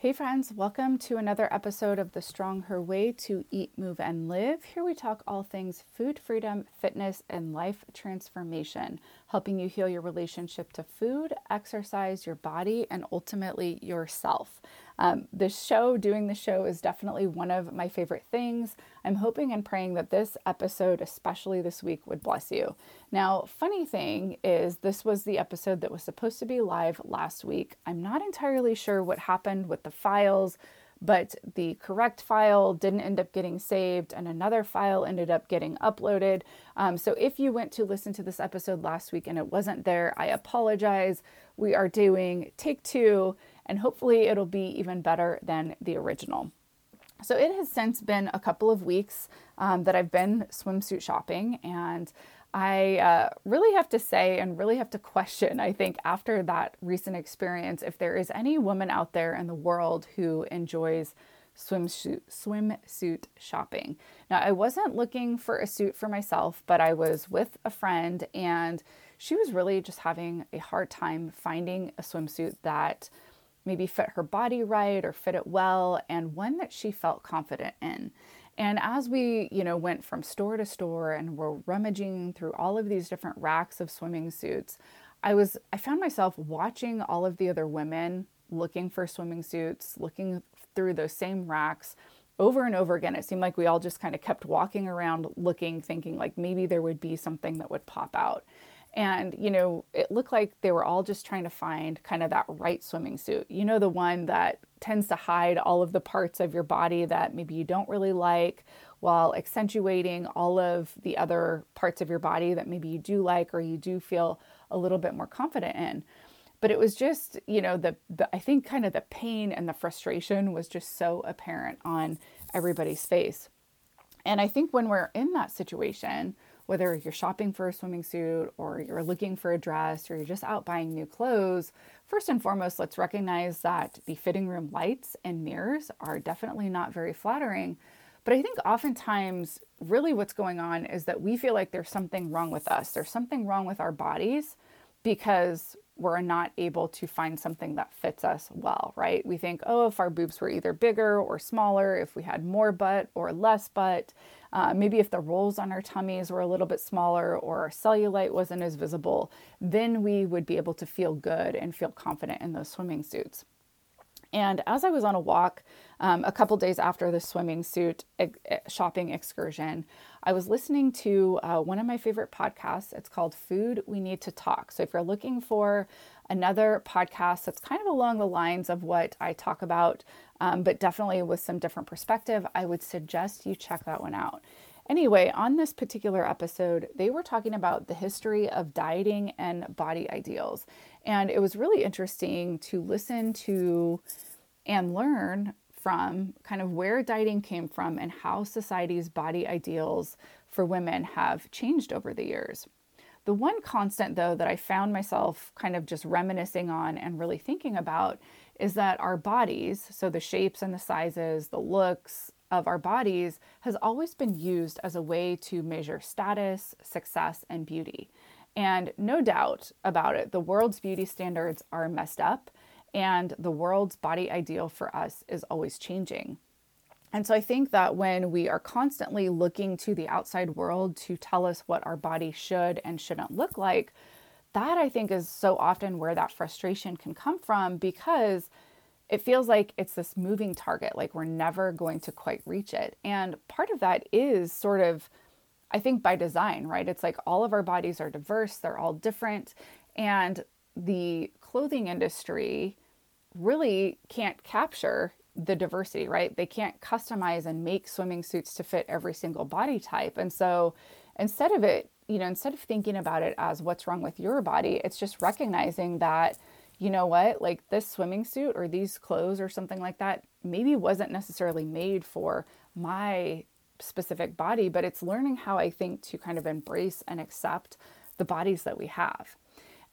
Hey, friends, welcome to another episode of The Strong Her Way to Eat, Move, and Live. Here we talk all things food freedom, fitness, and life transformation, helping you heal your relationship to food, exercise, your body, and ultimately yourself. Um, the show, doing the show, is definitely one of my favorite things. I'm hoping and praying that this episode, especially this week, would bless you. Now, funny thing is, this was the episode that was supposed to be live last week. I'm not entirely sure what happened with the files, but the correct file didn't end up getting saved, and another file ended up getting uploaded. Um, so, if you went to listen to this episode last week and it wasn't there, I apologize. We are doing take two, and hopefully, it'll be even better than the original. So it has since been a couple of weeks um, that I've been swimsuit shopping, and I uh, really have to say and really have to question, I think, after that recent experience, if there is any woman out there in the world who enjoys swimsuit swimsuit shopping. Now, I wasn't looking for a suit for myself, but I was with a friend, and she was really just having a hard time finding a swimsuit that maybe fit her body right or fit it well and one that she felt confident in. And as we, you know, went from store to store and were rummaging through all of these different racks of swimming suits, I was I found myself watching all of the other women looking for swimming suits, looking through those same racks over and over again. It seemed like we all just kind of kept walking around looking, thinking like maybe there would be something that would pop out. And, you know, it looked like they were all just trying to find kind of that right swimming suit. You know, the one that tends to hide all of the parts of your body that maybe you don't really like while accentuating all of the other parts of your body that maybe you do like or you do feel a little bit more confident in. But it was just, you know, the, the I think kind of the pain and the frustration was just so apparent on everybody's face. And I think when we're in that situation, whether you're shopping for a swimming suit or you're looking for a dress or you're just out buying new clothes, first and foremost, let's recognize that the fitting room lights and mirrors are definitely not very flattering. But I think oftentimes, really, what's going on is that we feel like there's something wrong with us, there's something wrong with our bodies because we're not able to find something that fits us well, right? We think, oh, if our boobs were either bigger or smaller, if we had more butt or less butt, uh, maybe if the rolls on our tummies were a little bit smaller or our cellulite wasn't as visible, then we would be able to feel good and feel confident in those swimming suits. And as I was on a walk um, a couple days after the swimming suit shopping excursion, I was listening to uh, one of my favorite podcasts. It's called Food We Need to Talk. So if you're looking for another podcast that's kind of along the lines of what I talk about, um, but definitely with some different perspective, I would suggest you check that one out. Anyway, on this particular episode, they were talking about the history of dieting and body ideals. And it was really interesting to listen to and learn from kind of where dieting came from and how society's body ideals for women have changed over the years. The one constant, though, that I found myself kind of just reminiscing on and really thinking about is that our bodies, so the shapes and the sizes, the looks of our bodies, has always been used as a way to measure status, success, and beauty. And no doubt about it, the world's beauty standards are messed up, and the world's body ideal for us is always changing. And so I think that when we are constantly looking to the outside world to tell us what our body should and shouldn't look like, that I think is so often where that frustration can come from because it feels like it's this moving target, like we're never going to quite reach it. And part of that is sort of, I think, by design, right? It's like all of our bodies are diverse, they're all different. And the clothing industry really can't capture the diversity, right? They can't customize and make swimming suits to fit every single body type. And so instead of it you know, instead of thinking about it as what's wrong with your body, it's just recognizing that, you know what, like this swimming suit or these clothes or something like that maybe wasn't necessarily made for my specific body, but it's learning how I think to kind of embrace and accept the bodies that we have.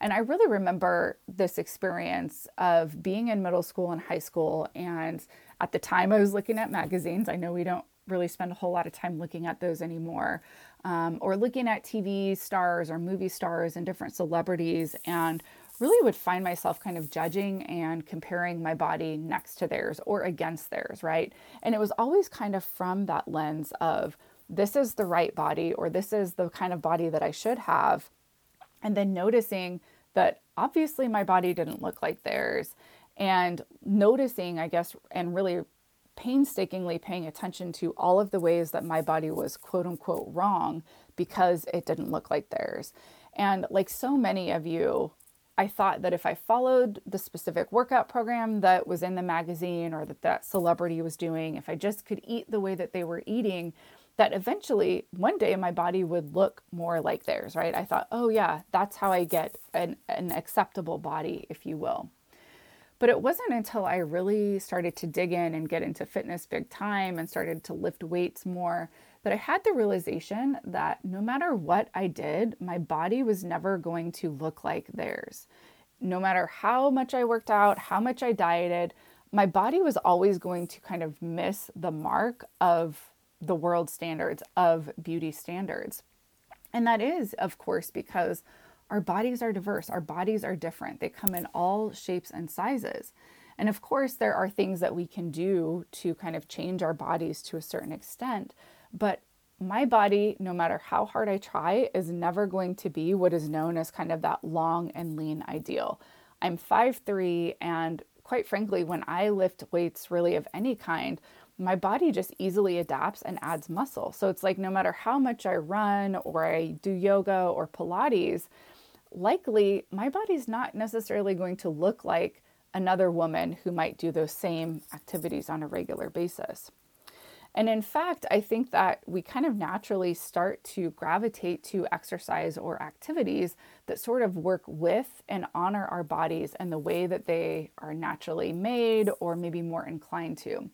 And I really remember this experience of being in middle school and high school. And at the time, I was looking at magazines. I know we don't really spend a whole lot of time looking at those anymore um, or looking at TV stars or movie stars and different celebrities and really would find myself kind of judging and comparing my body next to theirs or against theirs, right? And it was always kind of from that lens of this is the right body or this is the kind of body that I should have. And then noticing that obviously my body didn't look like theirs. And noticing, I guess, and really painstakingly paying attention to all of the ways that my body was quote unquote wrong because it didn't look like theirs. And like so many of you, I thought that if I followed the specific workout program that was in the magazine or that that celebrity was doing, if I just could eat the way that they were eating, that eventually one day my body would look more like theirs, right? I thought, oh yeah, that's how I get an, an acceptable body, if you will. But it wasn't until I really started to dig in and get into fitness big time and started to lift weights more that I had the realization that no matter what I did, my body was never going to look like theirs. No matter how much I worked out, how much I dieted, my body was always going to kind of miss the mark of the world standards, of beauty standards. And that is, of course, because our bodies are diverse, our bodies are different. They come in all shapes and sizes. And of course, there are things that we can do to kind of change our bodies to a certain extent. But my body, no matter how hard I try, is never going to be what is known as kind of that long and lean ideal. I'm 5'3, and quite frankly, when I lift weights really of any kind, my body just easily adapts and adds muscle. So it's like no matter how much I run or I do yoga or Pilates, likely my body's not necessarily going to look like another woman who might do those same activities on a regular basis. And in fact, I think that we kind of naturally start to gravitate to exercise or activities that sort of work with and honor our bodies and the way that they are naturally made or maybe more inclined to.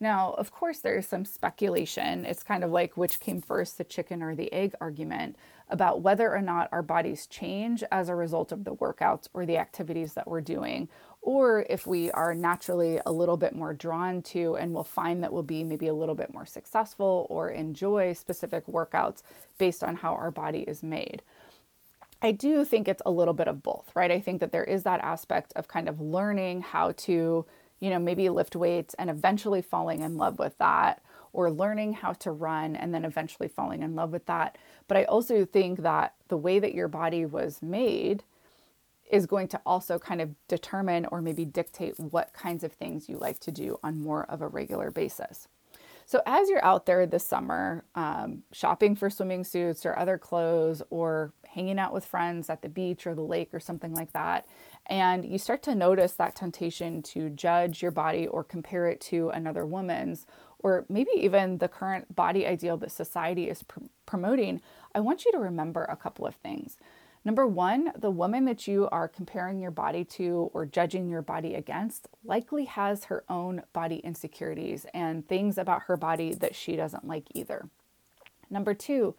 Now, of course, there's some speculation. It's kind of like which came first, the chicken or the egg argument about whether or not our bodies change as a result of the workouts or the activities that we're doing, or if we are naturally a little bit more drawn to and we'll find that we'll be maybe a little bit more successful or enjoy specific workouts based on how our body is made. I do think it's a little bit of both, right? I think that there is that aspect of kind of learning how to, you know, maybe lift weights and eventually falling in love with that, or learning how to run and then eventually falling in love with that. But I also think that the way that your body was made is going to also kind of determine or maybe dictate what kinds of things you like to do on more of a regular basis. So, as you're out there this summer um, shopping for swimming suits or other clothes, or hanging out with friends at the beach or the lake or something like that, and you start to notice that temptation to judge your body or compare it to another woman's, or maybe even the current body ideal that society is pr- promoting, I want you to remember a couple of things. Number one, the woman that you are comparing your body to or judging your body against likely has her own body insecurities and things about her body that she doesn't like either. Number two,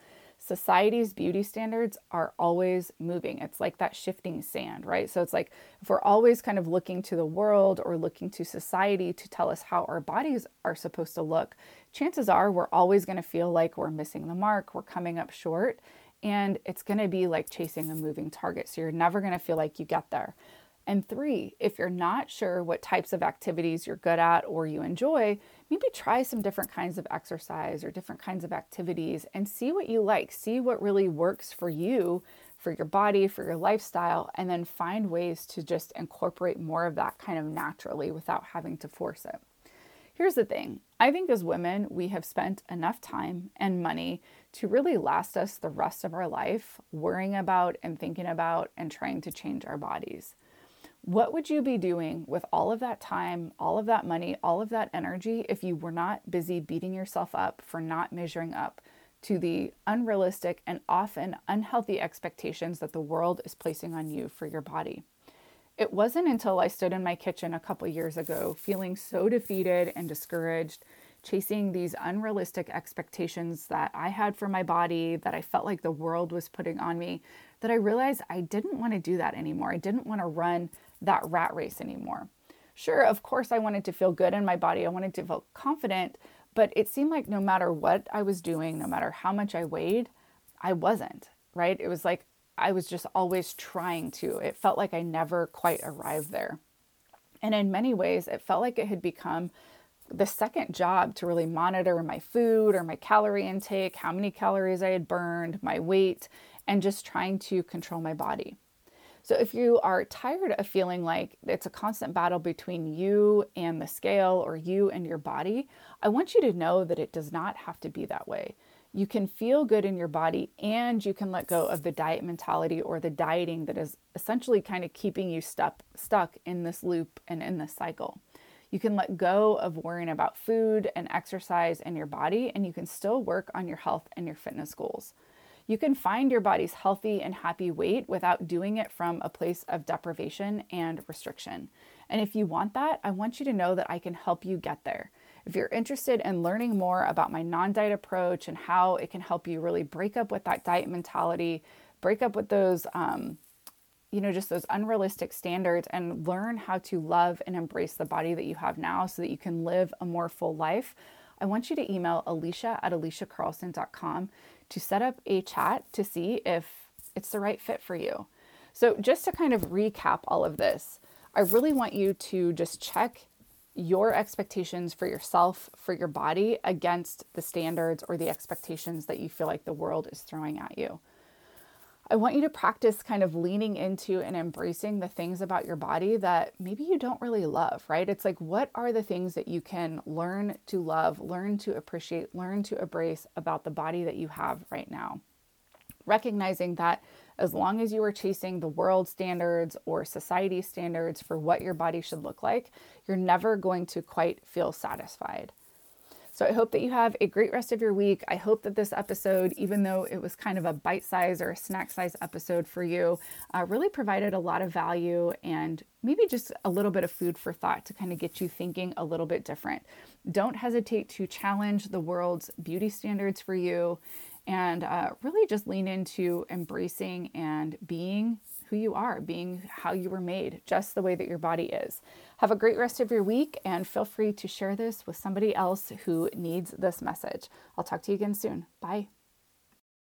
society's beauty standards are always moving. It's like that shifting sand, right? So it's like if we're always kind of looking to the world or looking to society to tell us how our bodies are supposed to look, chances are we're always going to feel like we're missing the mark, we're coming up short and it's going to be like chasing a moving target. So you're never going to feel like you get there. And three, if you're not sure what types of activities you're good at or you enjoy, maybe try some different kinds of exercise or different kinds of activities and see what you like. See what really works for you, for your body, for your lifestyle, and then find ways to just incorporate more of that kind of naturally without having to force it. Here's the thing I think as women, we have spent enough time and money to really last us the rest of our life worrying about and thinking about and trying to change our bodies. What would you be doing with all of that time, all of that money, all of that energy if you were not busy beating yourself up for not measuring up to the unrealistic and often unhealthy expectations that the world is placing on you for your body? It wasn't until I stood in my kitchen a couple years ago feeling so defeated and discouraged, chasing these unrealistic expectations that I had for my body, that I felt like the world was putting on me, that I realized I didn't want to do that anymore. I didn't want to run that rat race anymore. Sure, of course, I wanted to feel good in my body, I wanted to feel confident, but it seemed like no matter what I was doing, no matter how much I weighed, I wasn't, right? It was like I was just always trying to. It felt like I never quite arrived there. And in many ways, it felt like it had become the second job to really monitor my food or my calorie intake, how many calories I had burned, my weight, and just trying to control my body. So, if you are tired of feeling like it's a constant battle between you and the scale or you and your body, I want you to know that it does not have to be that way. You can feel good in your body and you can let go of the diet mentality or the dieting that is essentially kind of keeping you stuck, stuck in this loop and in this cycle. You can let go of worrying about food and exercise and your body, and you can still work on your health and your fitness goals. You can find your body's healthy and happy weight without doing it from a place of deprivation and restriction. And if you want that, I want you to know that I can help you get there. If you're interested in learning more about my non diet approach and how it can help you really break up with that diet mentality, break up with those, um, you know, just those unrealistic standards and learn how to love and embrace the body that you have now so that you can live a more full life, I want you to email alisha at alishacarlson.com to set up a chat to see if it's the right fit for you. So, just to kind of recap all of this, I really want you to just check your expectations for yourself, for your body, against the standards or the expectations that you feel like the world is throwing at you. I want you to practice kind of leaning into and embracing the things about your body that maybe you don't really love, right? It's like, what are the things that you can learn to love, learn to appreciate, learn to embrace about the body that you have right now? Recognizing that as long as you are chasing the world standards or society standards for what your body should look like, you're never going to quite feel satisfied. So I hope that you have a great rest of your week. I hope that this episode, even though it was kind of a bite size or a snack size episode for you, uh, really provided a lot of value and maybe just a little bit of food for thought to kind of get you thinking a little bit different. Don't hesitate to challenge the world's beauty standards for you and uh, really just lean into embracing and being who you are, being how you were made, just the way that your body is. Have a great rest of your week and feel free to share this with somebody else who needs this message. I'll talk to you again soon. Bye.